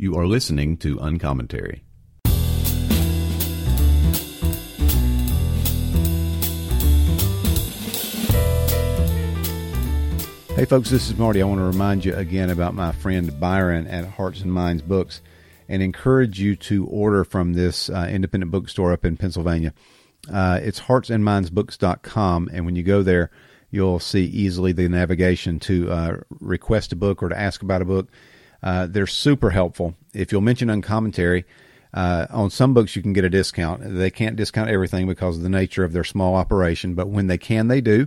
You are listening to Uncommentary. Hey, folks, this is Marty. I want to remind you again about my friend Byron at Hearts and Minds Books and encourage you to order from this uh, independent bookstore up in Pennsylvania. Uh, it's heartsandmindsbooks.com, and when you go there, you'll see easily the navigation to uh, request a book or to ask about a book. Uh, they're super helpful. If you'll mention uncommentary, uh, on some books you can get a discount. They can't discount everything because of the nature of their small operation, but when they can, they do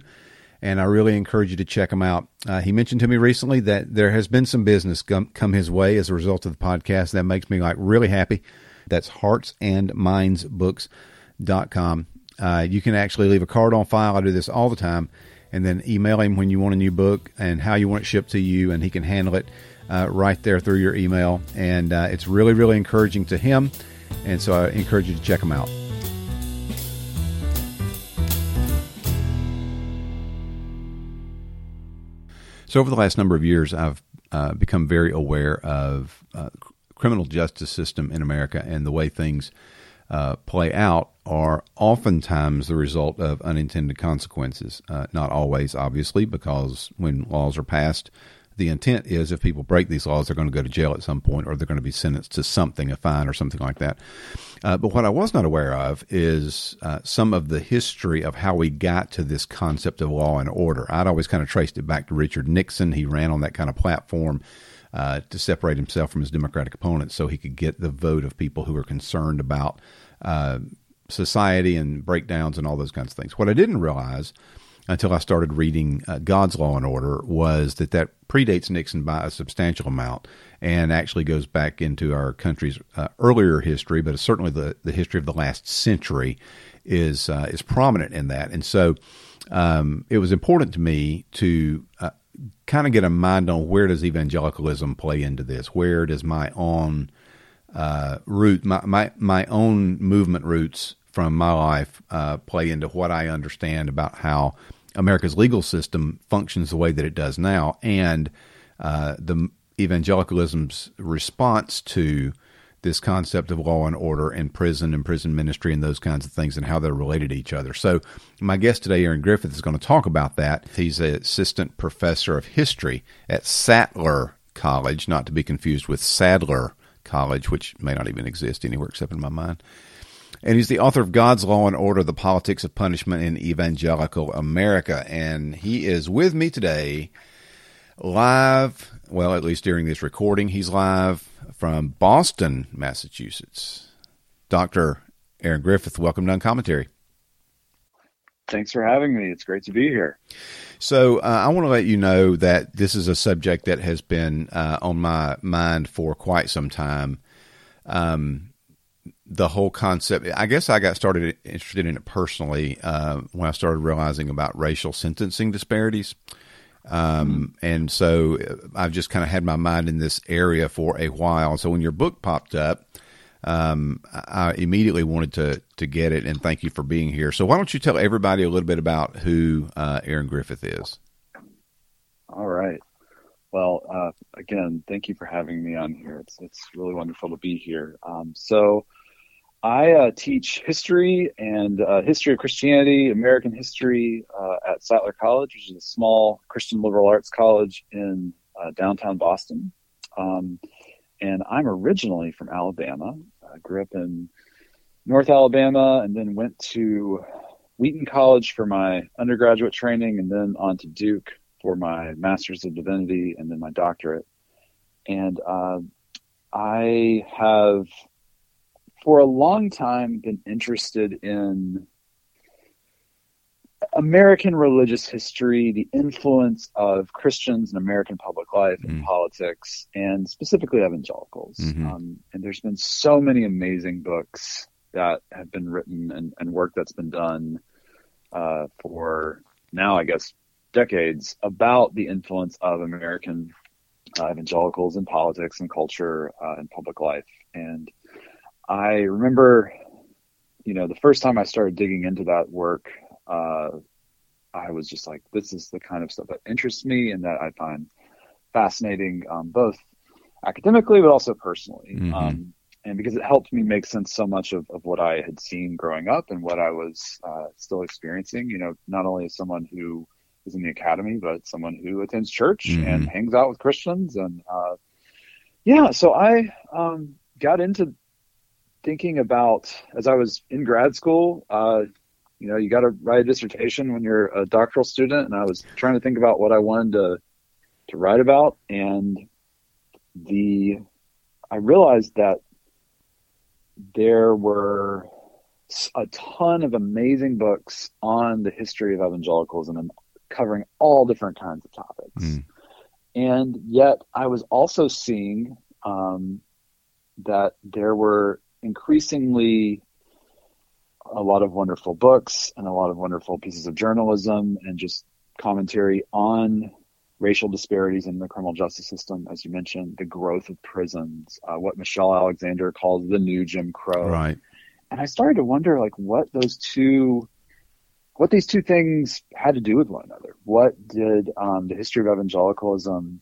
and I really encourage you to check them out. Uh, he mentioned to me recently that there has been some business come, come his way as a result of the podcast. That makes me like really happy. That's heartsandmindsbooks.com. Uh, you can actually leave a card on file. I do this all the time. And then email him when you want a new book and how you want it shipped to you, and he can handle it uh, right there through your email. And uh, it's really, really encouraging to him. And so I encourage you to check him out. So, over the last number of years, I've uh, become very aware of uh, criminal justice system in America and the way things uh, play out are oftentimes the result of unintended consequences. Uh, not always, obviously, because when laws are passed, the intent is if people break these laws, they're going to go to jail at some point or they're going to be sentenced to something, a fine or something like that. Uh, but what I was not aware of is uh, some of the history of how we got to this concept of law and order. I'd always kind of traced it back to Richard Nixon. He ran on that kind of platform. Uh, to separate himself from his Democratic opponents so he could get the vote of people who were concerned about uh, society and breakdowns and all those kinds of things. What I didn't realize until I started reading uh, God's Law and Order was that that predates Nixon by a substantial amount and actually goes back into our country's uh, earlier history, but certainly the, the history of the last century is uh, is prominent in that. And so um, it was important to me to uh, kind of get a mind on where does evangelicalism play into this? Where does my own uh, root, my, my my own movement roots from my life uh, play into what I understand about how America's legal system functions the way that it does now, and uh, the evangelicalism's response to this concept of law and order and prison and prison ministry and those kinds of things and how they're related to each other. So, my guest today, Aaron Griffith, is going to talk about that. He's an assistant professor of history at Sattler College, not to be confused with Sadler College, which may not even exist anywhere except in my mind. And he's the author of God's Law and Order, The Politics of Punishment in Evangelical America. And he is with me today live, well, at least during this recording, he's live from Boston, Massachusetts. Dr. Aaron Griffith, welcome to Uncommentary. Thanks for having me. It's great to be here. So, uh, I want to let you know that this is a subject that has been uh, on my mind for quite some time. Um, the whole concept. I guess I got started interested in it personally uh, when I started realizing about racial sentencing disparities. Um, mm-hmm. And so uh, I've just kind of had my mind in this area for a while. So when your book popped up, um, I immediately wanted to to get it. And thank you for being here. So why don't you tell everybody a little bit about who uh, Aaron Griffith is? All right. Well, uh, again, thank you for having me on here. It's it's really wonderful to be here. Um, so I uh, teach history and uh, history of Christianity, American history uh, at Sattler College, which is a small Christian liberal arts college in uh, downtown Boston. Um, and I'm originally from Alabama. I grew up in North Alabama and then went to Wheaton College for my undergraduate training and then on to Duke for my Master's of Divinity and then my doctorate. And uh, I have for a long time been interested in American religious history, the influence of Christians in American public life and mm. politics, and specifically evangelicals. Mm-hmm. Um, and there's been so many amazing books that have been written and, and work that's been done uh, for now, I guess, decades about the influence of American uh, evangelicals in politics and culture uh, and public life. And I remember, you know, the first time I started digging into that work, uh, I was just like, this is the kind of stuff that interests me and that I find fascinating, um, both academically, but also personally. Mm-hmm. Um, and because it helped me make sense so much of, of what I had seen growing up and what I was uh, still experiencing, you know, not only as someone who is in the academy, but someone who attends church mm-hmm. and hangs out with Christians. And uh, yeah, so I um, got into thinking about as I was in grad school. Uh, you know, you got to write a dissertation when you're a doctoral student, and I was trying to think about what I wanted to to write about, and the I realized that there were a ton of amazing books on the history of evangelicalism and covering all different kinds of topics. Mm. And yet, I was also seeing um, that there were increasingly a lot of wonderful books and a lot of wonderful pieces of journalism and just commentary on racial disparities in the criminal justice system, as you mentioned, the growth of prisons, uh, what Michelle Alexander calls the new Jim Crow. Right. And I started to wonder, like, what those two, what these two things had to do with one another. What did um, the history of evangelicalism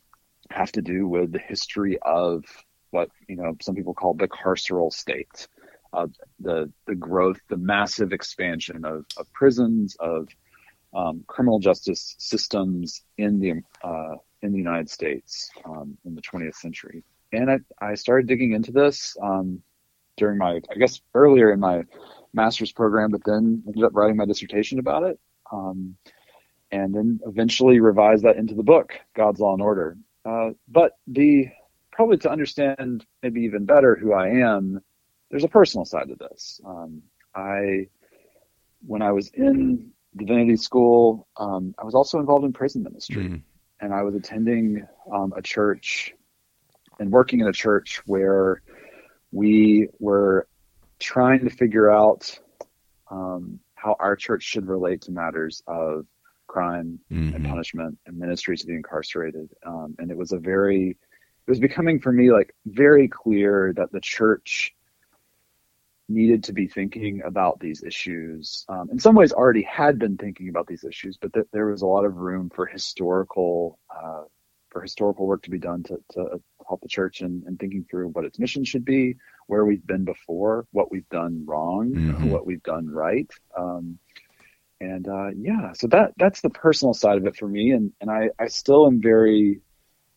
have to do with the history of what you know some people call the carceral state? Uh, the the growth, the massive expansion of, of prisons, of um, criminal justice systems in the uh, in the United States um, in the 20th century. And I, I started digging into this um, during my, I guess, earlier in my master's program, but then ended up writing my dissertation about it. Um, and then eventually revised that into the book, God's Law and Order. Uh, but the probably to understand maybe even better who I am, there's a personal side to this. Um, I, when I was in divinity school. Um, I was also involved in prison ministry, mm. and I was attending um, a church and working in a church where we were trying to figure out um, how our church should relate to matters of crime mm-hmm. and punishment and ministry to the incarcerated. Um, and it was a very, was becoming for me like very clear that the church needed to be thinking about these issues. Um, in some ways, already had been thinking about these issues, but th- there was a lot of room for historical uh, for historical work to be done to, to help the church in, in, thinking through what its mission should be, where we've been before, what we've done wrong, mm-hmm. what we've done right. Um, and uh, yeah, so that that's the personal side of it for me, and and I I still am very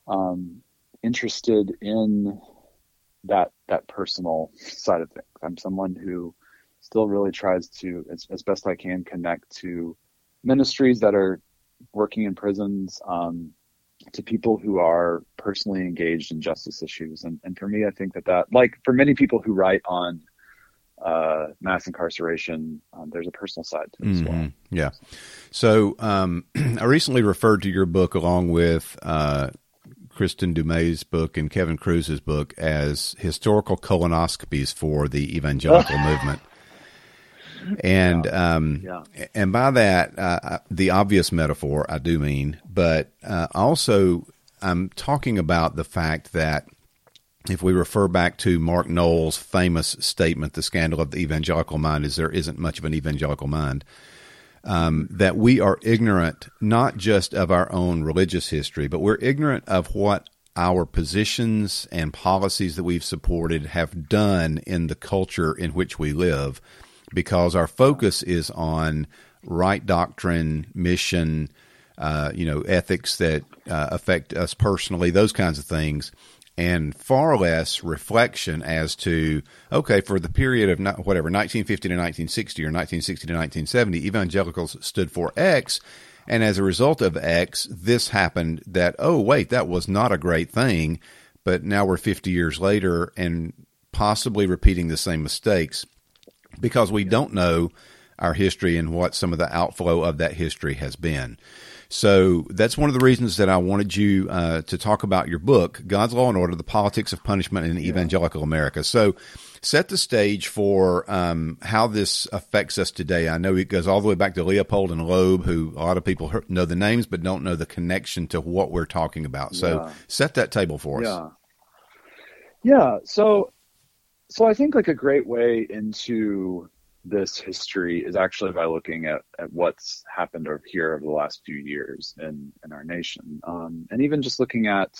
um, interested in that that personal side of things. I'm someone who still really tries to, as, as best I can, connect to ministries that are working in prisons, um, to people who are personally engaged in justice issues. And, and for me, I think that that, like for many people who write on uh, mass incarceration, um, there's a personal side to it mm-hmm. as well. Mm-hmm. Yeah. So um, I recently referred to your book along with uh, Kristin Du Mez's book and Kevin Kruse's book as historical colonoscopies for the evangelical movement. And yeah. Um, yeah. and by that, uh, the obvious metaphor I do mean, but uh, also I'm talking about the fact that if we refer back to Mark Noll's famous statement, "The scandal of the evangelical mind is there isn't much of an evangelical mind." Um, that we are ignorant not just of our own religious history, but we're ignorant of what our positions and policies that we've supported have done in the culture in which we live because our focus is on right doctrine, mission, uh, you know, ethics that uh, affect us personally, those kinds of things and far less reflection as to okay for the period of not, whatever 1950 to 1960 or 1960 to 1970 evangelicals stood for x and as a result of x this happened that oh wait that was not a great thing but now we're 50 years later and possibly repeating the same mistakes because we don't know our history and what some of the outflow of that history has been so that's one of the reasons that I wanted you uh, to talk about your book, God's Law and Order: The Politics of Punishment in Evangelical America. So set the stage for um, how this affects us today. I know it goes all the way back to Leopold and Loeb, who a lot of people know the names but don't know the connection to what we're talking about. So yeah. set that table for us. Yeah. Yeah. So, so I think like a great way into this history is actually by looking at, at what's happened over here over the last few years in, in our nation. Um, and even just looking at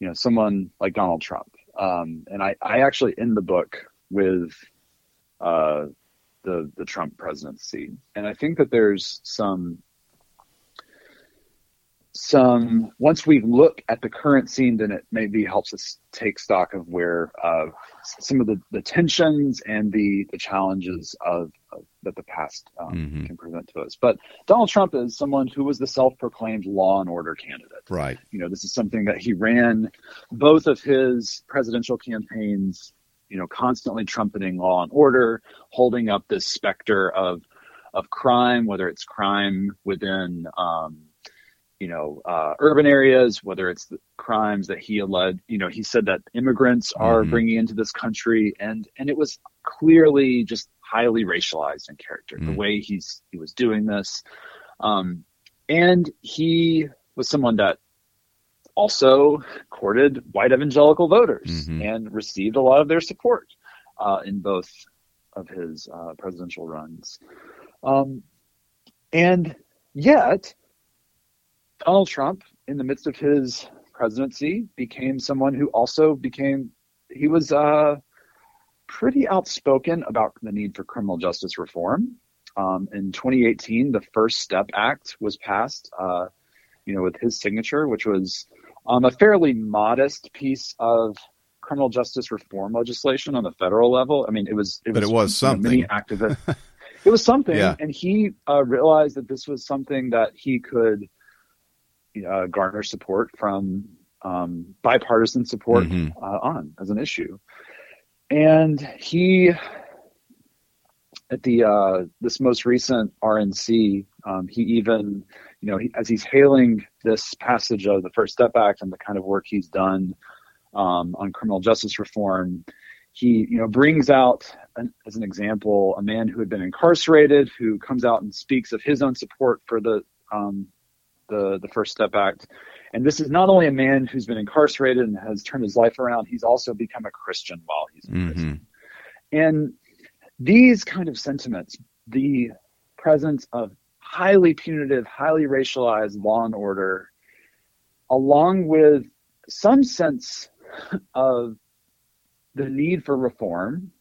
you know, someone like Donald Trump. Um, and I, I actually end the book with uh, the the Trump presidency, and I think that there's some some once we look at the current scene, then it maybe helps us take stock of where uh, some of the, the tensions and the the challenges of, of that the past um, mm-hmm. can present to us. But Donald Trump is someone who was the self-proclaimed law and order candidate. Right. You know, this is something that he ran both of his presidential campaigns. You know, constantly trumpeting law and order, holding up this specter of of crime, whether it's crime within um, you know, uh, urban areas, whether it's the crimes that he alleged, you know, he said that immigrants are mm-hmm. bringing into this country, and and it was clearly just highly racialized in character mm-hmm. the way he's he was doing this, um, and he was someone that also courted white evangelical voters mm-hmm. and received a lot of their support uh, in both of his uh, presidential runs, um, and yet Donald Trump, in the midst of his presidency, became someone who also became, he was uh, pretty outspoken about the need for criminal justice reform. Um, in 2018, the First Step Act was passed, uh, you know, with his signature, which was um, a fairly modest piece of criminal justice reform legislation on the federal level. I mean, it was, it but was, it was something. You know, many activists. it was something, yeah. and he uh, realized that this was something that he could uh, garner support from um, bipartisan support mm-hmm. uh, on as an issue. And he, at the uh, this most recent RNC, um, he even, you know, he, as he's hailing this passage of the First Step Act and the kind of work he's done um, on criminal justice reform, he, you know, brings out an, as an example a man who had been incarcerated who comes out and speaks of his own support for the um, the the First Step Act. And this is not only a man who's been incarcerated and has turned his life around, he's also become a Christian while he's in mm-hmm. prison. And these kind of sentiments, the presence of highly punitive, highly racialized law and order, along with some sense of the need for reform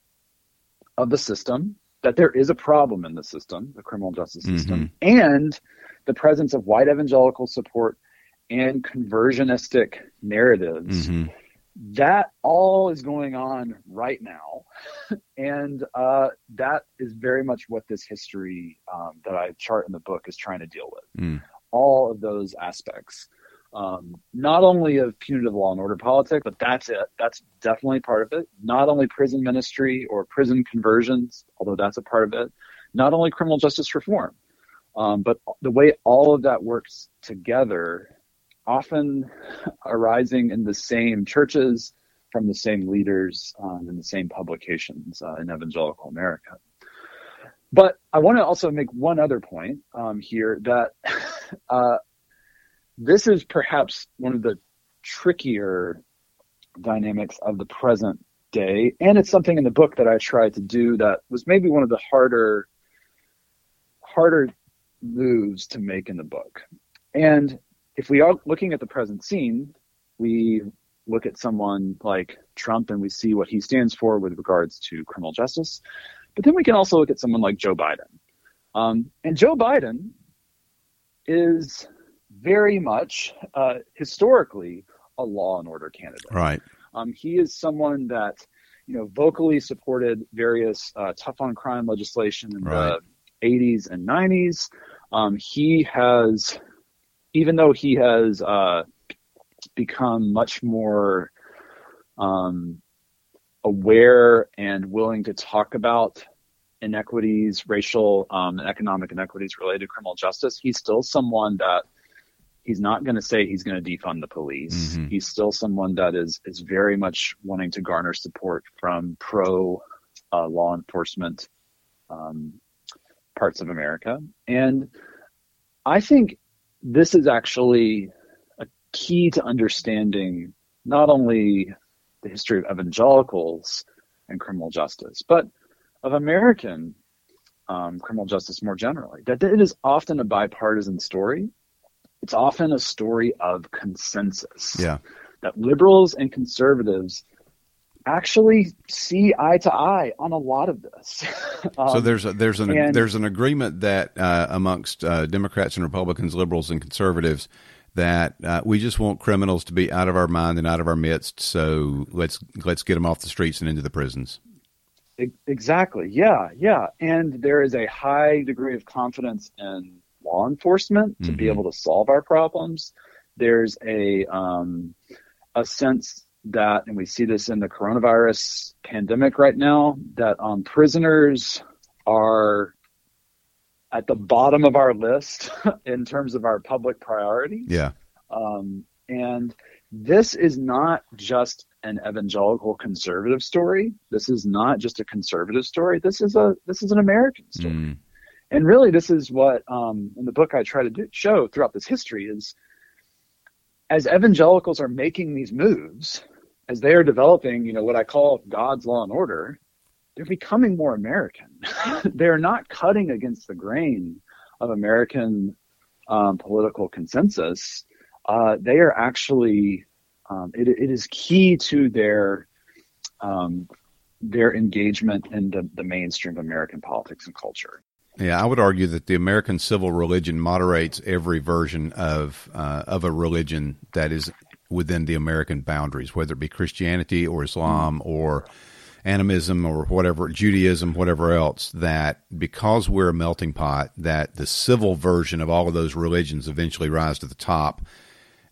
of the system, that there is a problem in the system, the criminal justice system, mm-hmm. and the presence of white evangelical support and conversionistic narratives. Mm-hmm. That all is going on right now. and uh, that is very much what this history um, that I chart in the book is trying to deal with. Mm. All of those aspects. Um, not only of punitive law and order politics, but that's it. That's definitely part of it. Not only prison ministry or prison conversions, although that's a part of it. Not only criminal justice reform, um, but the way all of that works together, often arising in the same churches, from the same leaders, um, in the same publications uh, in evangelical America. But I want to also make one other point um, here that uh, this is perhaps one of the trickier dynamics of the present day. And it's something in the book that I tried to do that was maybe one of the harder, harder moves to make in the book. And if we are looking at the present scene, we look at someone like Trump and we see what he stands for with regards to criminal justice. But then we can also look at someone like Joe Biden. Um, and Joe Biden is very much uh, historically a law and order candidate. Right. Um, he is someone that you know vocally supported various uh, tough on crime legislation in right. the 80s and 90s. Um, he has, even though he has uh, become much more um, aware and willing to talk about inequities, racial um, and economic inequities related to criminal justice, he's still someone that he's not going to say he's going to defund the police. Mm-hmm. He's still someone that is is very much wanting to garner support from pro uh, law enforcement um, parts of America. And I think this is actually a key to understanding not only the history of evangelicals and criminal justice, but of American um, criminal justice more generally. That it is often a bipartisan story it's often a story of consensus. Yeah. that liberals and conservatives actually see eye to eye on a lot of this. um, so there's a, there's an and, there's an agreement that uh, amongst uh, Democrats and Republicans, liberals and conservatives, that uh, we just want criminals to be out of our mind and out of our midst. So let's let's get them off the streets and into the prisons. Exactly. Yeah. Yeah. And there is a high degree of confidence in law enforcement to mm-hmm. be able to solve our problems. There's a um, a sense that, and we see this in the coronavirus pandemic right now, that um, prisoners are at the bottom of our list in terms of our public priorities. Yeah. Um, and this is not just an evangelical conservative story. This is not just a conservative story. This is a this is an American story. Mm. And really, this is what um, in the book I try to do, show throughout this history is as evangelicals are making these moves, as they are developing, you know, what I call God's law and order, they're becoming more American. they're not cutting against the grain of American um, political consensus. Uh, they are actually, um, it, it is key to their um, their engagement in the, the mainstream of American politics and culture. Yeah, I would argue that the American civil religion moderates every version of uh, of a religion that is within the American boundaries, whether it be Christianity or Islam or animism or whatever Judaism, whatever else. That because we're a melting pot, that the civil version of all of those religions eventually rise to the top,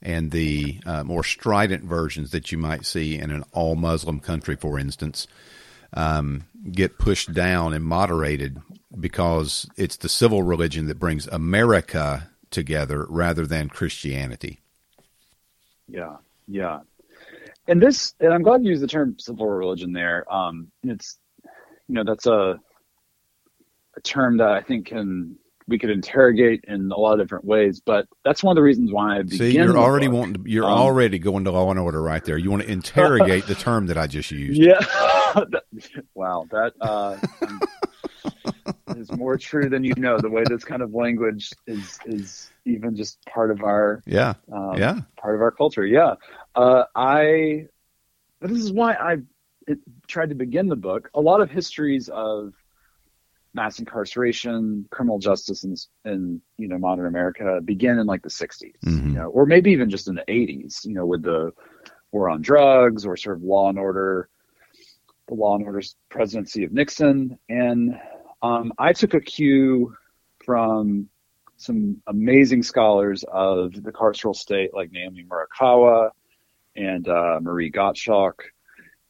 and the uh, more strident versions that you might see in an all Muslim country, for instance, um, get pushed down and moderated because it's the civil religion that brings America together rather than Christianity. Yeah, yeah. And this, and I'm glad you used the term civil religion there. Um, it's, you know, that's a a term that I think can we could interrogate in a lot of different ways. But that's one of the reasons why I begin. See, you're already book. wanting to, you're um, already going to law and order right there. You want to interrogate the term that I just used. Yeah. wow, that uh, is more true than you know. The way this kind of language is is even just part of our yeah um, yeah part of our culture. Yeah, uh, I. This is why I tried to begin the book. A lot of histories of mass incarceration, criminal justice in, in you know modern America begin in like the 60s, mm-hmm. you know, or maybe even just in the 80s, you know, with the war on drugs or sort of law and order, the law and order presidency of Nixon. And um, I took a cue from some amazing scholars of the carceral state like Naomi Murakawa and uh, Marie Gottschalk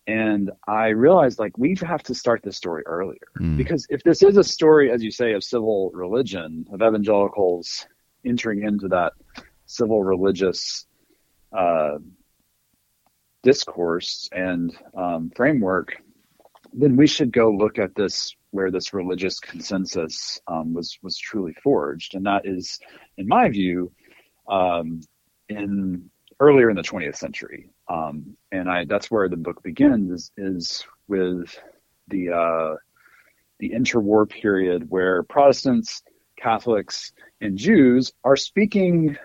and I realized like we have to start this story earlier mm. because if this is a story, as you say, of civil religion, of evangelicals entering into that civil religious uh, discourse and um, framework, then we should go look at this where this religious consensus um, was was truly forged, and that is, in my view, um, in earlier in the 20th century. Um, and I, that's where the book begins is, is with the, uh, the interwar period where Protestants, Catholics, and Jews are speaking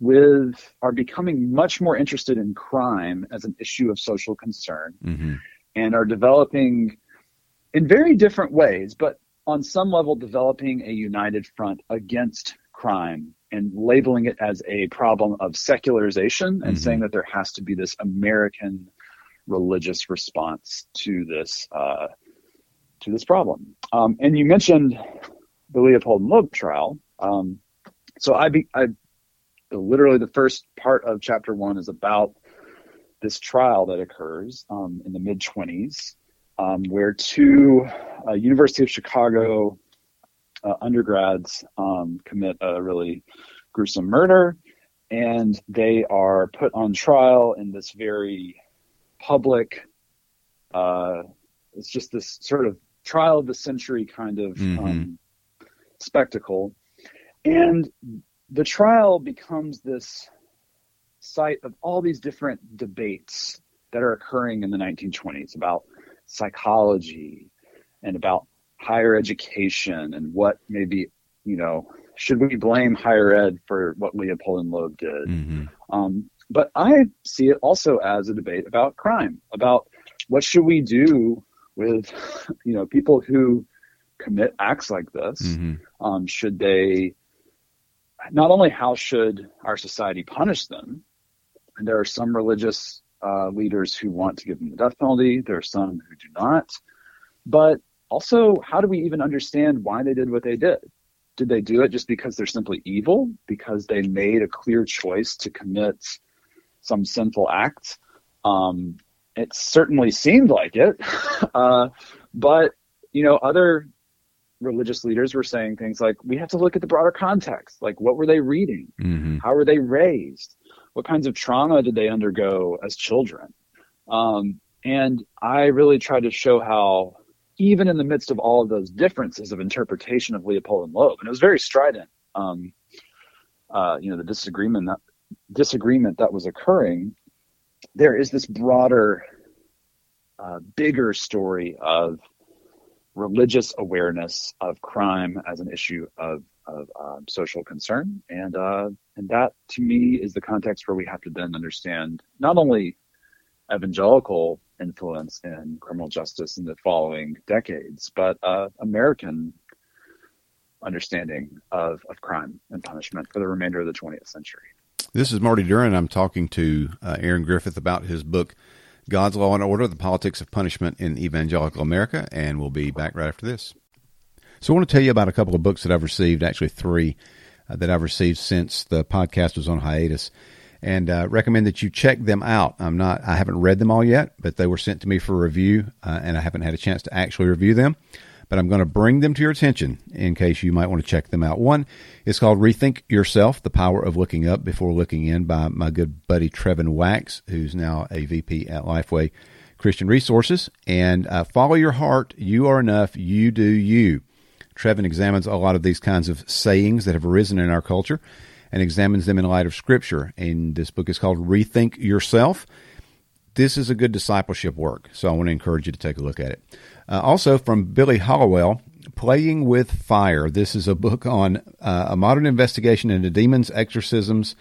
with, are becoming much more interested in crime as an issue of social concern mm-hmm. and are developing in very different ways, but on some level developing a united front against crime and labeling it as a problem of secularization and mm-hmm. saying that there has to be this American religious response to this uh, to this problem. Um, and you mentioned the Leopold Loeb trial. Um, so I, be, I literally the first part of chapter one is about this trial that occurs um, in the mid 20s, um, where two uh, University of Chicago uh, undergrads um, commit a really gruesome murder, and they are put on trial in this very public. Uh, it's just this sort of trial of the century kind of mm-hmm. um, spectacle, and the trial becomes this site of all these different debates that are occurring in the 1920s about psychology and about higher education and what maybe you know should we blame higher ed for what Leopold and Loeb did? Mm-hmm. Um, but I see it also as a debate about crime, about what should we do with, you know, people who commit acts like this. Mm-hmm. Um, should they? Not only how should our society punish them? And there are some religious uh, leaders who want to give them the death penalty. There are some who do not. But also, how do we even understand why they did what they did? Did they do it just because they're simply evil? Because they made a clear choice to commit some sinful act? Um, it certainly seemed like it. uh, but, you know, other religious leaders were saying things like, we have to look at the broader context. Like, what were they reading? Mm-hmm. How were they raised? What kinds of trauma did they undergo as children? Um, and I really tried to show how, even in the midst of all of those differences of interpretation of Leopold and Loeb, and it was very strident, um, uh, you know, the disagreement that disagreement that was occurring, there is this broader, uh, bigger story of religious awareness of crime as an issue of, of um, social concern. And, uh, and that to me is the context where we have to then understand not only evangelical influence in criminal justice in the following decades, but uh, American understanding of, of crime and punishment for the remainder of the 20th century. This is Marty Duren. I'm talking to uh, Aaron Griffith about his book, God's Law and Order, The Politics of Punishment in Evangelical America, and we'll be back right after this. So I want to tell you about a couple of books that I've received, actually three uh, that I've received since the podcast was on hiatus, and uh, recommend that you check them out. I'm not, I haven't read them all yet, but they were sent to me for review, uh, and I haven't had a chance to actually review them but I'm going to bring them to your attention in case you might want to check them out. One is called Rethink Yourself The Power of Looking Up Before Looking In by my good buddy Trevin Wax, who's now a VP at Lifeway Christian Resources. And uh, Follow Your Heart, You Are Enough, You Do You. Trevin examines a lot of these kinds of sayings that have arisen in our culture and examines them in light of Scripture. And this book is called Rethink Yourself. This is a good discipleship work, so I want to encourage you to take a look at it. Uh, also, from Billy Hallowell, Playing with Fire. This is a book on uh, a modern investigation into demons, exorcisms,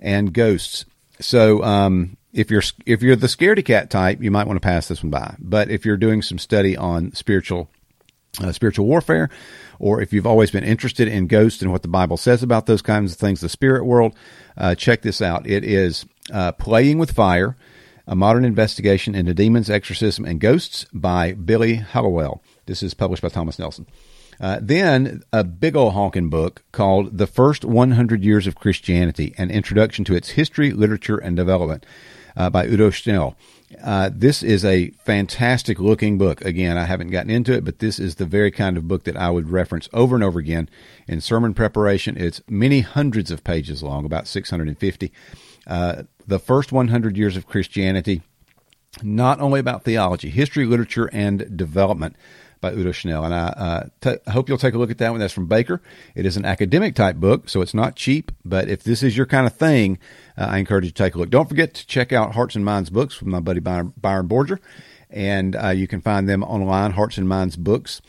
and ghosts. So, um, if you're if you're the scaredy cat type, you might want to pass this one by. But if you're doing some study on spiritual uh, spiritual warfare, or if you've always been interested in ghosts and what the Bible says about those kinds of things, the spirit world, uh, check this out. It is uh, Playing with Fire a Modern Investigation into Demons, Exorcism, and Ghosts by Billy Hallowell. This is published by Thomas Nelson. Uh, then a big old honking book called The First 100 Years of Christianity, An Introduction to Its History, Literature, and Development uh, by Udo Schnell. Uh, this is a fantastic looking book. Again, I haven't gotten into it, but this is the very kind of book that I would reference over and over again in sermon preparation. It's many hundreds of pages long, about 650. Uh, the first 100 years of Christianity, not only about theology, history, literature, and development by Udo Schnell. And I uh, t- hope you'll take a look at that one. That's from Baker. It is an academic type book, so it's not cheap. But if this is your kind of thing, uh, I encourage you to take a look. Don't forget to check out Hearts and Minds books with my buddy Byron, Byron Borger. And uh, you can find them online, Hearts and Minds books,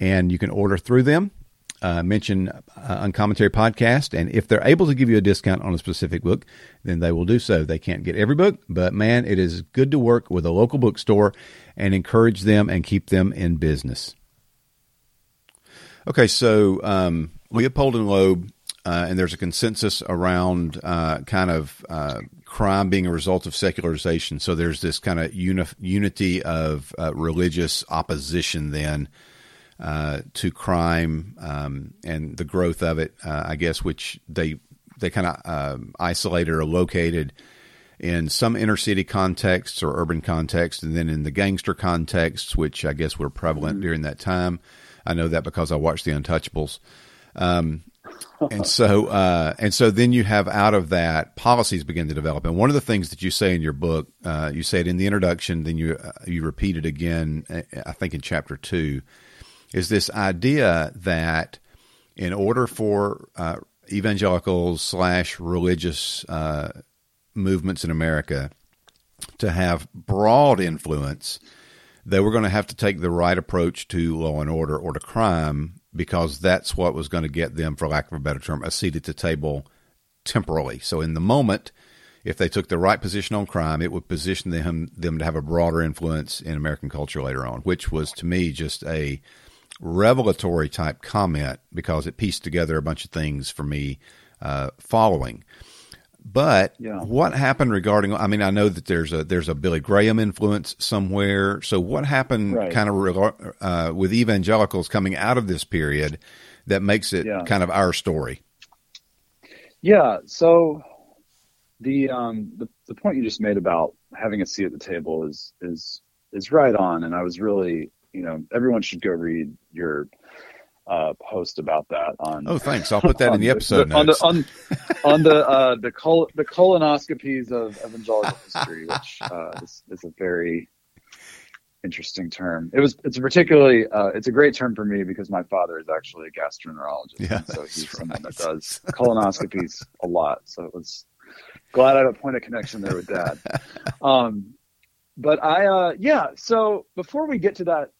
and you can order through them uh, mention uh, Uncommentary Podcast, and if they're able to give you a discount on a specific book, then they will do so. They can't get every book, but man, it is good to work with a local bookstore and encourage them and keep them in business. Okay, so um, Leopold and Loeb, uh, and there's a consensus around uh, kind of uh, crime being a result of secularization. So there's this kind of uni- unity of uh, religious opposition then uh, to crime um, and the growth of it, uh, I guess, which they they kind of uh, isolated or located in some inner city contexts or urban contexts, and then in the gangster contexts, which I guess were prevalent mm-hmm. during that time. I know that because I watched The Untouchables. Um, and so, uh, and so then you have out of that policies begin to develop. And one of the things that you say in your book, uh, you say it in the introduction, then you uh, you repeat it again, I think in chapter two, is this idea that in order for uh, evangelicals slash religious uh, movements in America to have broad influence, they were going to have to take the right approach to law and order or to crime because that's what was going to get them, for lack of a better term, a seat at the table temporally. So in the moment, if they took the right position on crime, it would position them them to have a broader influence in American culture later on, which was to me just a revelatory type comment because it pieced together a bunch of things for me uh, following. But yeah. what happened regarding? I mean, I know that there's a there's a Billy Graham influence somewhere. So what happened, right. kind of uh, with evangelicals coming out of this period, that makes it yeah. kind of our story? Yeah. So the um the, the point you just made about having a seat at the table is is is right on, and I was really you know everyone should go read your uh, post about that on. Oh, thanks. I'll put that in the episode the, notes. On the on, on the uh, the col- the colonoscopies of evangelical history, which uh, is, is a very interesting term. It was it's a particularly uh, it's a great term for me because my father is actually a gastroenterologist, yeah, so he's right. someone that does colonoscopies a lot. So it was glad I have a point of connection there with dad. Um, but I uh, yeah. So before we get to that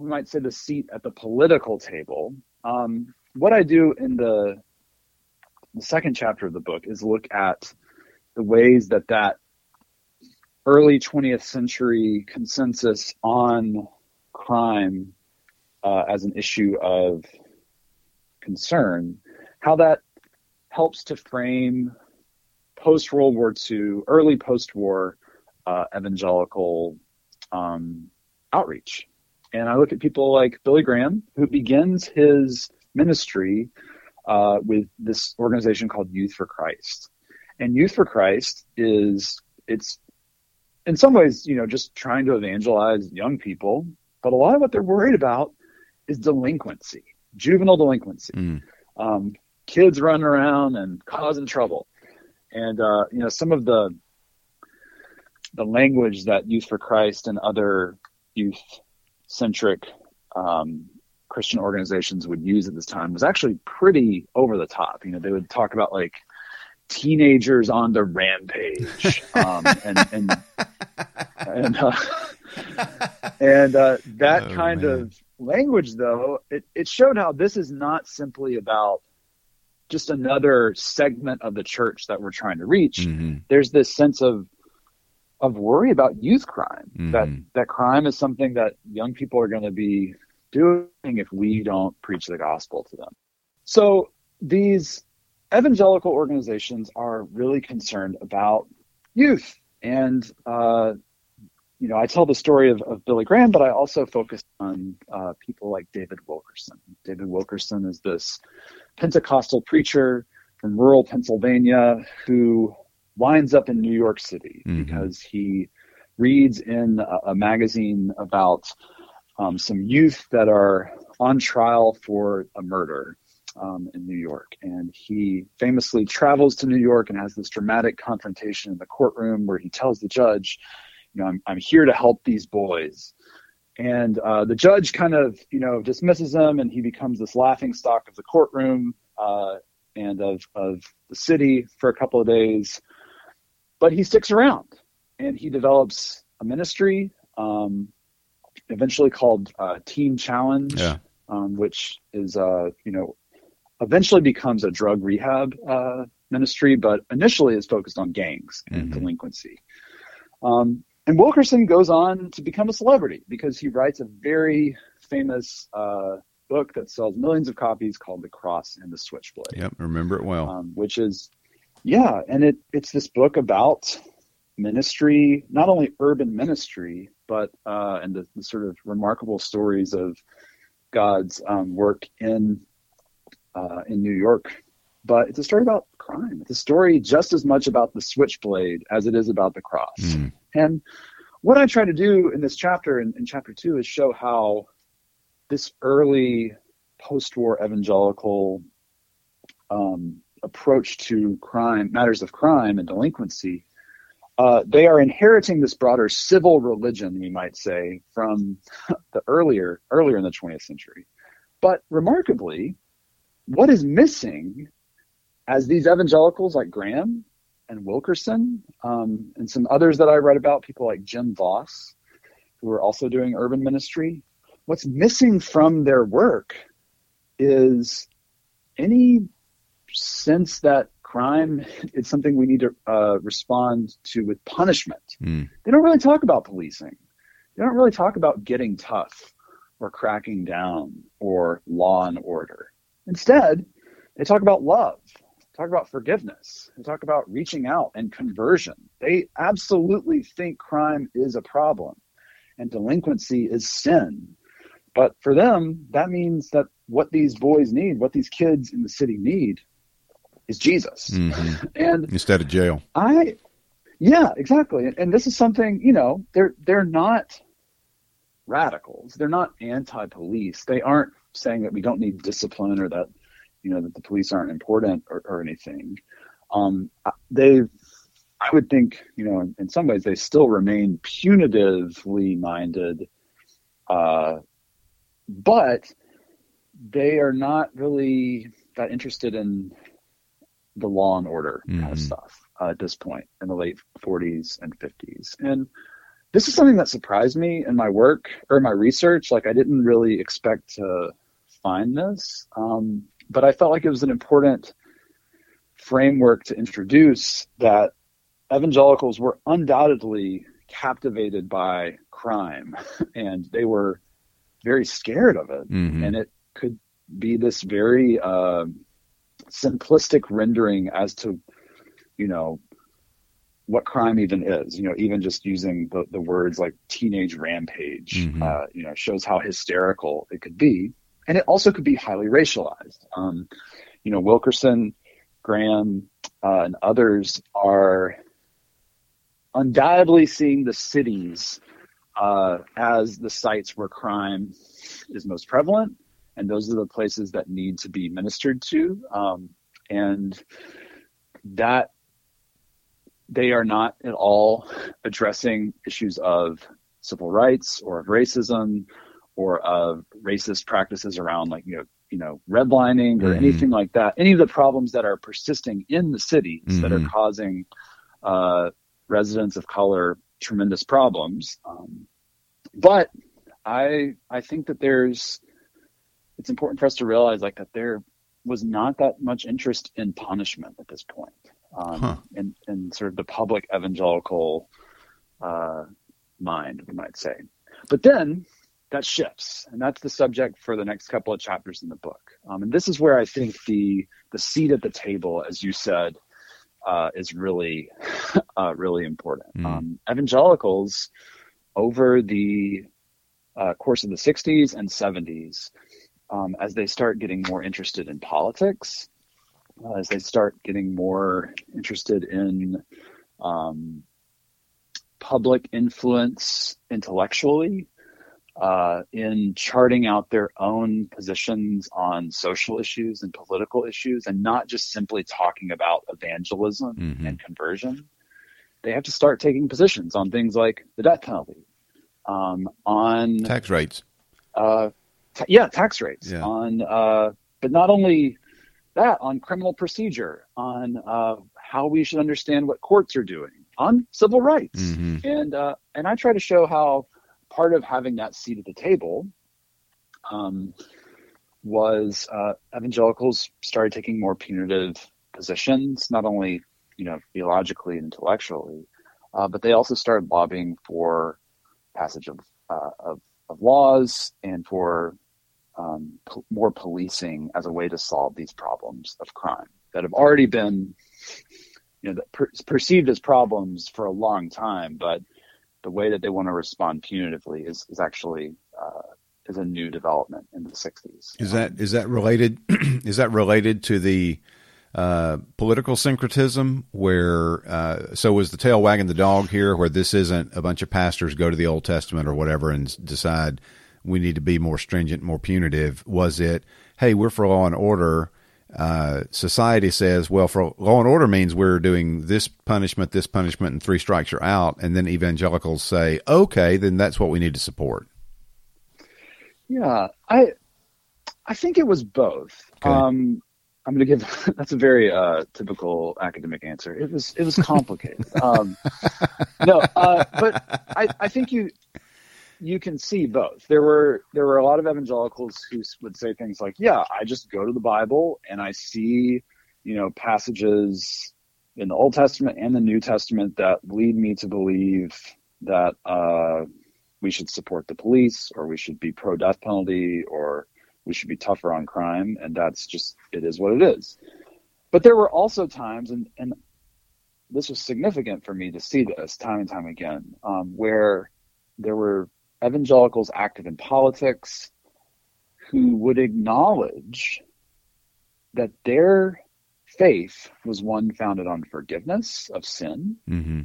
we might say the seat at the political table. Um, what I do in the, the second chapter of the book is look at the ways that that early 20th century consensus on crime uh, as an issue of concern, how that helps to frame post World War II, early post war uh, evangelical um, outreach. And I look at people like Billy Graham, who begins his ministry uh, with this organization called Youth for Christ. And Youth for Christ is, it's in some ways, you know, just trying to evangelize young people. But a lot of what they're worried about is delinquency, juvenile delinquency. Mm. Um, kids running around and causing trouble. And, uh, you know, some of the, the language that Youth for Christ and other youth centric um, Christian organizations would use at this time was actually pretty over the top. You know, they would talk about like teenagers on the rampage, um, and and and uh, and uh, that oh, kind man. of language, though, it it showed how this is not simply about just another segment of the church that we're trying to reach. Mm-hmm. There's this sense of of worry about youth crime. Mm-hmm. That that crime is something that young people are going to be doing if we don't preach the gospel to them. So these evangelical organizations are really concerned about youth, and uh, you know I tell the story of, of, Billy Graham, but I also focus on uh, people like David Wilkerson. David Wilkerson is this Pentecostal preacher from rural Pennsylvania who winds up in New York City mm-hmm. because he reads in a, a magazine about um, some youth that are on trial for a murder um, in New York. And he famously travels to New York and has this dramatic confrontation in the courtroom where he tells the judge, you know, I'm, I'm here to help these boys. And uh, the judge kind of, you know, dismisses him and he becomes this laughing stock of the courtroom uh, and of, of the city for a couple of days but he sticks around and he develops a ministry, um, eventually called uh, Teen Challenge, yeah. um, which is, uh, you know, eventually becomes a drug rehab uh, ministry, but initially is focused on gangs and mm-hmm. delinquency. Um, and Wilkerson goes on to become a celebrity because he writes a very famous uh, book that sells millions of copies called The Cross and the Switchblade. Yep, remember it well. Um, which is yeah, and it it's this book about ministry, not only urban ministry, but uh, and the, the, sort of remarkable stories of God's um, work in uh, in New York. But it's a story about crime. It's a story just as much about the switchblade as it is about the cross. Mm. And what I try to do in this chapter, in, in chapter two, is show how this early post-war evangelical um, approach to crime, matters of crime and delinquency, uh, they are inheriting this broader civil religion, you might say, from the earlier earlier in the 20th century. But remarkably, what is missing, as these evangelicals like Graham and Wilkerson um, and some others that I read about, people like Jim Vaus, who are also doing urban ministry, what's missing from their work is any sense that crime is something we need to uh, respond to with punishment. Mm. They don't really talk about policing. They don't really talk about getting tough or cracking down or law and order. Instead, they talk about love, talk about forgiveness, they talk about reaching out and conversion. They absolutely think crime is a problem and delinquency is sin. But for them, that means that what these boys need, what these kids in the city need, is Jesus. Mhm. And Instead of jail. I, yeah, exactly. And, and this is something you know they're they're not radicals. They're not anti-police. They aren't saying that we don't need discipline or that you know that the police aren't important or, or anything. Um, they, I would think, you know, in, in some ways they still remain punitively minded, uh, but they are not really that interested in the law and order kind of Mhm. stuff uh, at this point in the late 40s and 50s. And this is something that surprised me in my work or my research. Like I didn't really expect to find this, um, but I felt like it was an important framework to introduce that evangelicals were undoubtedly captivated by crime and they were very scared of it Mhm. and it could be this very uh, simplistic rendering as to you know what crime even is you know even just using the, the words like teenage rampage Mhm. uh, you know shows how hysterical it could be. And it also could be highly racialized. Um, you know wilkerson graham uh, and others are undoubtedly seeing the cities uh, as the sites where crime is most prevalent, and those are the places that need to be ministered to. Um, and that they are not at all addressing issues of civil rights or of racism or of racist practices around like you know you know redlining or Mhm. anything like that any of the problems that are persisting in the cities that are Mhm. causing uh, residents of color tremendous problems um, but i i think that there's it's important for us to realize like that there was not that much interest in punishment at this point um, Huh. in, in sort of the public evangelical uh, mind, we might say. But then that shifts, and that's the subject for the next couple of chapters in the book. Um, and this is where I think the the seat at the table, as you said, uh, is really uh, really important. Mm. Um, evangelicals over the uh, course of the 60s and 70s, um, as they start getting more interested in politics, uh, as they start getting more interested in um, public influence intellectually, uh, in charting out their own positions on social issues and political issues, and not just simply talking about evangelism Mhm. and conversion. They have to start taking positions on things like the death penalty, um, on Tax rates. uh, ta- yeah, tax rates Yeah. on, uh, but not only that, on criminal procedure, on uh, how we should understand what courts are doing, on civil rights, Mhm. and uh, and I try to show how part of having that seat at the table um, was uh, evangelicals started taking more punitive positions, not only you know theologically and intellectually, uh, but they also started lobbying for passage of uh, of, of laws and for um, po- more policing as a way to solve these problems of crime that have already been you know per- perceived as problems for a long time, but the way that they want to respond punitively is, is actually uh, is a new development in the 60s. Is that is that related? is that related to the uh, political syncretism? Where uh, so was the tail wagging the dog here? Where this isn't a bunch of pastors go to the Old Testament or whatever and decide we need to be more stringent, more punitive. Was it? Hey, we're for law and order. Uh, society says, well, for law and order means we're doing this punishment, this punishment, and three strikes you're out. And then evangelicals say, okay, then that's what we need to support. Yeah, I I think it was both. Okay. Um, I'm going to give that's a very uh, typical academic answer. It was it was complicated. um, no, uh, but I, I think you you can see both. There were there were a lot of evangelicals who would say things like, "Yeah, I just go to the Bible and I see you know, passages in the Old Testament and the New Testament that lead me to believe that uh, we should support the police or we should be pro death penalty or we should be tougher on crime. And that's just, it is what it is. But there were also times, and, and this was significant for me to see this time and time again, um, where there were evangelicals active in politics who would acknowledge that their faith was one founded on forgiveness of sin, mm-hmm.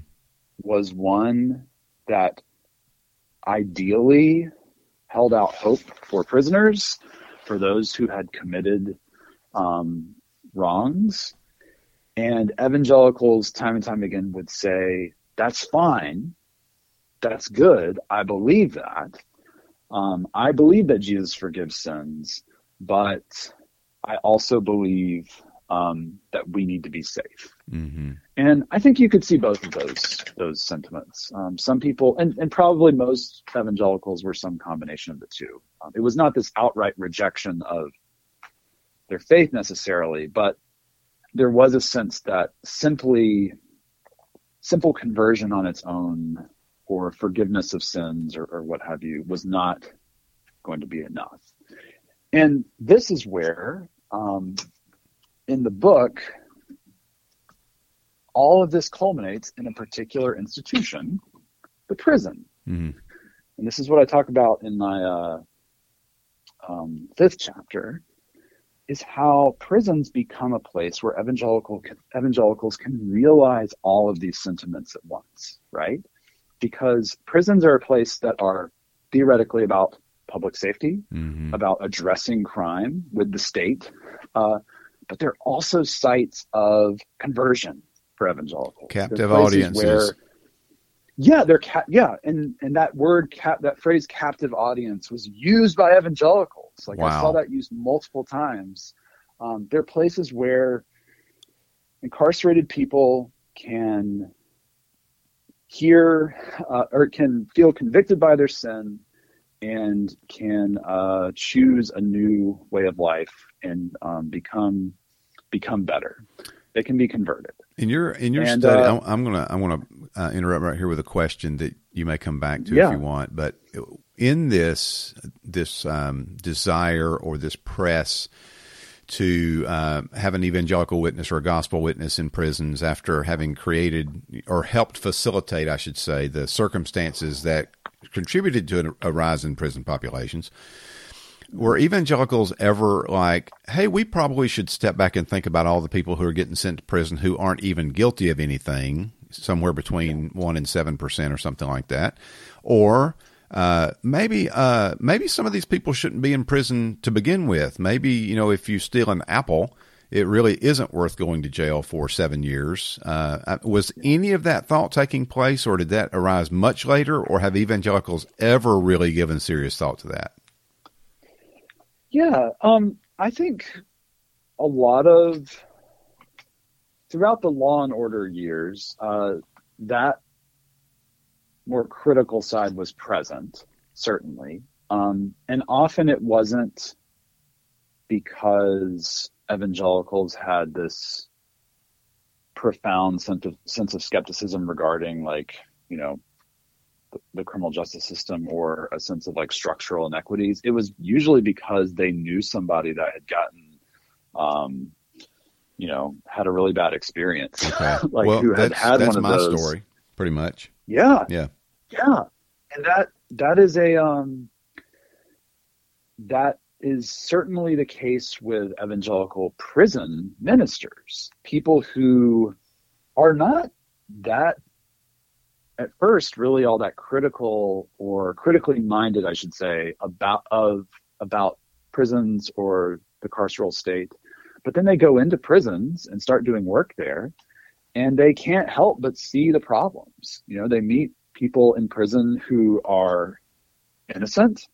was one that ideally held out hope for prisoners, for those who had committed um, wrongs. And evangelicals, time and time again, would say, that's fine. That's good. I believe that. Um, I believe that Jesus forgives sins, but I also believe um, that we need to be safe. Mm-hmm. And I think you could see both of those those sentiments. Um, some people, and, and probably most evangelicals, were some combination of the two. Um, it was not this outright rejection of their faith necessarily, but there was a sense that simply simple conversion on its own or forgiveness of sins or, or what have you was not going to be enough. And this is where um, in the book, all of this culminates in a particular institution, the prison. Mm-hmm. And this is what I talk about in my uh, um, fifth chapter, is how prisons become a place where evangelical evangelicals can realize all of these sentiments at once, right? Because prisons are a place that are theoretically about public safety, mm-hmm. about addressing crime with the state, uh, but they're also sites of conversion for evangelicals. Captive audiences. Where, yeah, they're ca- yeah, and and that word cap that phrase captive audience was used by evangelicals. Like wow. I saw that used multiple times. Um, they're places where incarcerated people can hear uh, or can feel convicted by their sin and can uh, choose a new way of life and um, become become better. They can be converted. In your in your and, study, uh, I'm gonna I want to uh, interrupt right here with a question that you may come back to yeah. if you want. But in this this um, desire or this press to uh, have an evangelical witness or a gospel witness in prisons after having created or helped facilitate, I should say, the circumstances that contributed to a rise in prison populations. Were evangelicals ever like, hey, we probably should step back and think about all the people who are getting sent to prison who aren't even guilty of anything, somewhere between one and seven percent or something like that, or uh, maybe uh, maybe some of these people shouldn't be in prison to begin with. Maybe you know if you steal an apple, it really isn't worth going to jail for seven years. Uh, uh, was any of that thought taking place, or did that arise much later, or have evangelicals ever really given serious thought to that? Yeah, um, I think a lot of throughout the Law and Order years, uh, that more critical side was present, certainly. Um, and often it wasn't because evangelicals had this profound sense of, sense of skepticism regarding, like, you know, the, criminal justice system or a sense of like structural inequities. It was usually because they knew somebody that had gotten, um, you know, had a really bad experience. Okay. like well, who had had one of my those. story, pretty much. Yeah. Yeah. Yeah. And that that is a um that is certainly the case with evangelical prison ministers, people who are not that at first really all that critical or critically minded, I should say, about of about prisons or the carceral state. But then they go into prisons and start doing work there and they can't help but see the problems. You know, they meet people in prison who are innocent.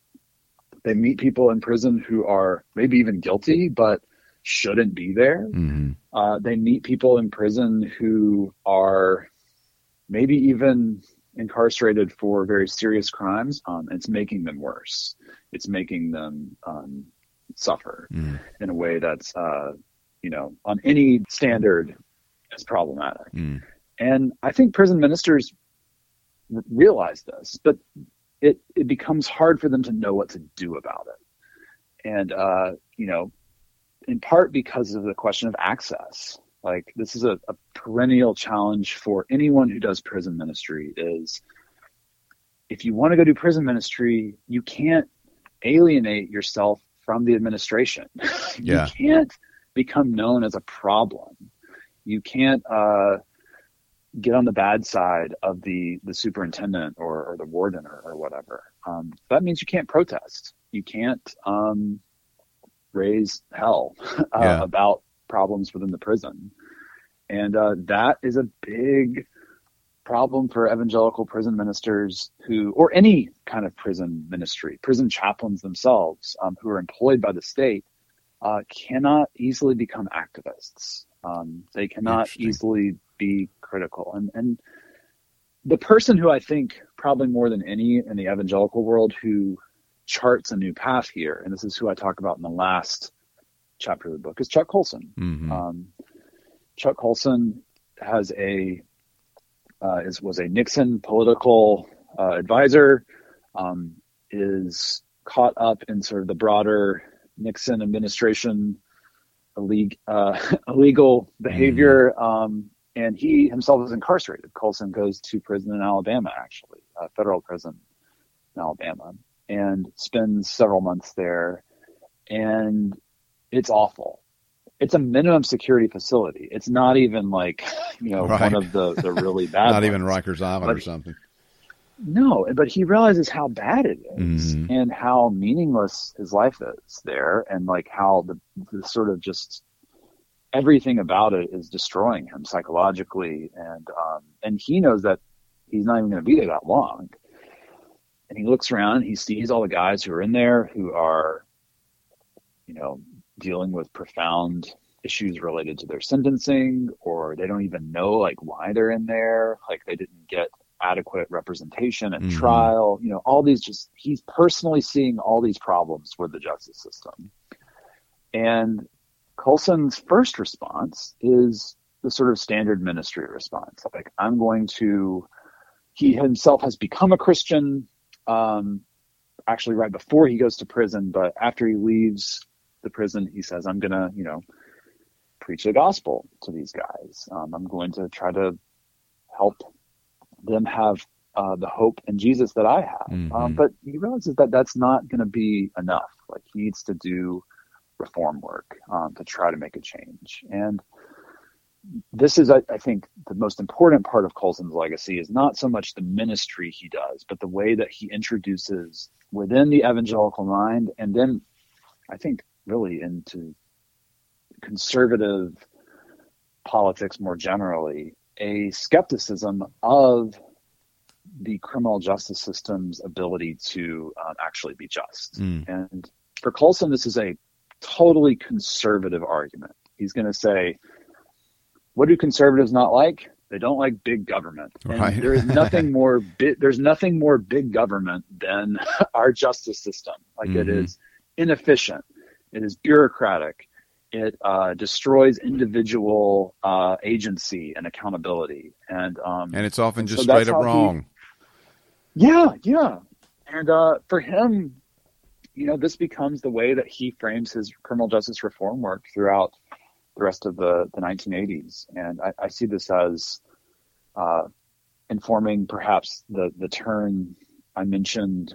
They meet people in prison who are maybe even guilty, but shouldn't be there. Mm-hmm. Uh, they meet people in prison who are maybe even incarcerated for very serious crimes. Um, it's making them worse. It's making them um, suffer mm. in a way that's uh, you know, on any standard is problematic. Mm. And I think prison ministers r- realize this, but it, it becomes hard for them to know what to do about it. And, uh, you know, in part because of the question of access. Like this is a, a perennial challenge for anyone who does prison ministry is if you want to go do prison ministry, you can't alienate yourself from the administration. Yeah. you can't become known as a problem. You can't uh, get on the bad side of the the superintendent or, or the warden or, or whatever. Um, that means you can't protest. You can't um, raise hell uh, yeah. about problems within the prison, and uh, that is a big problem for evangelical prison ministers who, or any kind of prison ministry, prison chaplains themselves, um, who are employed by the state, uh, cannot easily become activists. Um, they cannot easily be critical. And, and the person who I think probably more than any in the evangelical world who charts a new path here, and this is who I talk about in the last chapter of the book, is Chuck Colson. Mm-hmm. Um, Chuck Colson has a uh, is was a Nixon political uh, advisor, um, is caught up in sort of the broader Nixon administration illeg- uh, illegal behavior, mm-hmm. um, and he himself is incarcerated. Colson goes to prison in Alabama, actually, a federal prison in Alabama, and spends several months there, and it's awful it's a minimum security facility. It's not even like you know right. one of the the really bad. not ones. even Rikers Island but, or something. No, but he realizes how bad it is mm-hmm. and how meaningless his life is there, and like how the, the sort of just everything about it is destroying him psychologically, and um, and he knows that he's not even going to be there that long. And he looks around, he sees all the guys who are in there who are, you know, dealing with profound issues related to their sentencing or they don't even know like why they're in there. Like they didn't get adequate representation at mm-hmm. trial. You know all these just he's personally seeing all these problems with the justice system. And colson's first response is the sort of standard ministry response. Like i'm going to he himself has become a christian um, actually right before he goes to prison but after he leaves the prison, he says, I'm going to, you know, preach the gospel to these guys. Um, I'm going to try to help them have uh, the hope in Jesus that I have. Um, mm-hmm. Um, but he realizes that that's not going to be enough. Like he needs to do reform work um, to try to make a change. And this is, I, I, think, the most important part of Colson's legacy is not so much the ministry he does, but the way that he introduces within the evangelical mind, and then I think really into conservative politics more generally, a skepticism of the criminal justice system's ability to um, actually be just. Mm. And for Colson, this is a totally conservative argument. He's going to say, what do conservatives not like? They don't like big government. And right. there is nothing more bi- there's nothing more big government than our justice system. Like mm-hmm. it is inefficient. It is bureaucratic. It uh, destroys individual uh, agency and accountability, and um, and it's often just so straight up wrong. He, yeah, yeah, and uh, for him, you know, this becomes the way that he frames his criminal justice reform work throughout the rest of the, the 1980s, and I, I see this as uh, informing perhaps the the turn I mentioned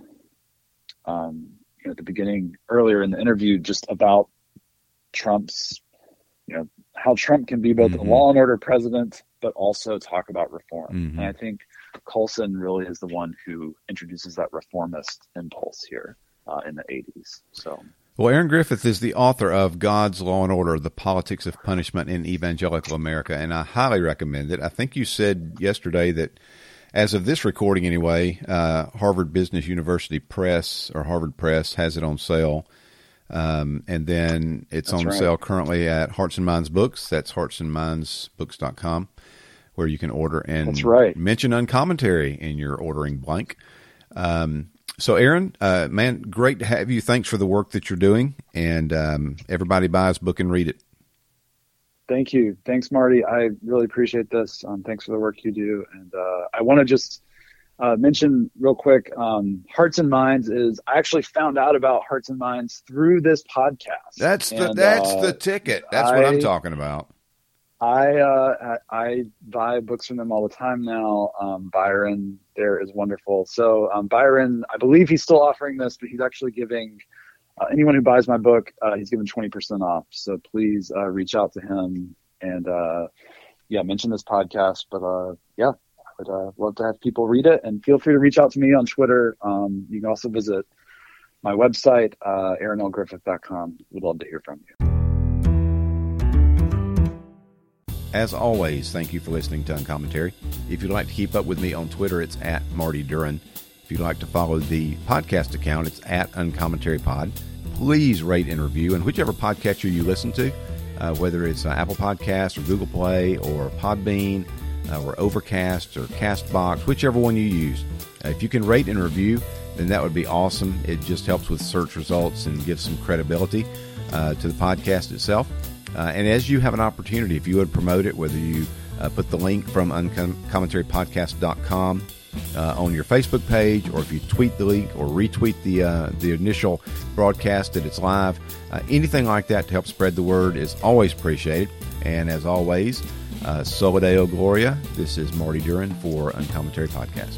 um, at the beginning earlier in the interview just about Trump's, you know, how Trump can be both mm-hmm. a law and order president, but also talk about reform. Mm-hmm. And I think Colson really is the one who introduces that reformist impulse here uh, in the 80s. So. Well, Aaron Griffith is the author of God's Law and Order, The Politics of Punishment in Evangelical America, and I highly recommend it. I think you said yesterday that as of this recording anyway, uh, Harvard Business University Press or Harvard Press has it on sale. Um, and then it's that's on right. sale currently at Hearts and Minds Books. That's heartsandmindsbooks.com where you can order and that's right. mention uncommentary in your ordering blank. Um, so, Aaron, uh, man, great to have you. Thanks for the work that you're doing. And um, everybody buys book and read it. Thank you. Thanks, Marty. I really appreciate this. Um, thanks for the work you do. And uh, I want to just uh, mention real quick um, Hearts and Minds is I actually found out about Hearts and Minds through this podcast. That's the and, that's uh, the ticket. That's I, what I'm talking about. I uh, I buy books from them all the time now. Um, Byron there is wonderful. So um, Byron, I believe he's still offering this, but he's actually giving uh, anyone who buys my book, uh, he's twenty percent off. So please uh, reach out to him and uh, yeah, mention this podcast. But uh, yeah, I would love to have people read it, and feel free to reach out to me on Twitter. Um, you can also visit my website, uh, aaronlgriffith.com. Would love to hear from you. As always, thank you for listening to Uncommentary. If you'd like to keep up with me on Twitter, it's at Marty Duren. If you'd like to follow the podcast account, it's at Uncommentary Pod. Please rate and review, and whichever podcatcher you listen to, uh, whether it's uh, Apple Podcasts or Google Play or Podbean uh, or Overcast or Castbox, whichever one you use. Uh, if you can rate and review, then that would be awesome. It just helps with search results and gives some credibility uh, to the podcast itself. Uh, and as you have an opportunity, if you would promote it, whether you put the link from uncommentarypodcast.com uh, on your Facebook page, or if you tweet the link or retweet the uh, the initial broadcast that it's live, uh, anything like that to help spread the word is always appreciated. And as always, uh, Soli Deo Gloria. This is Marty Duren for Uncommentary Podcast.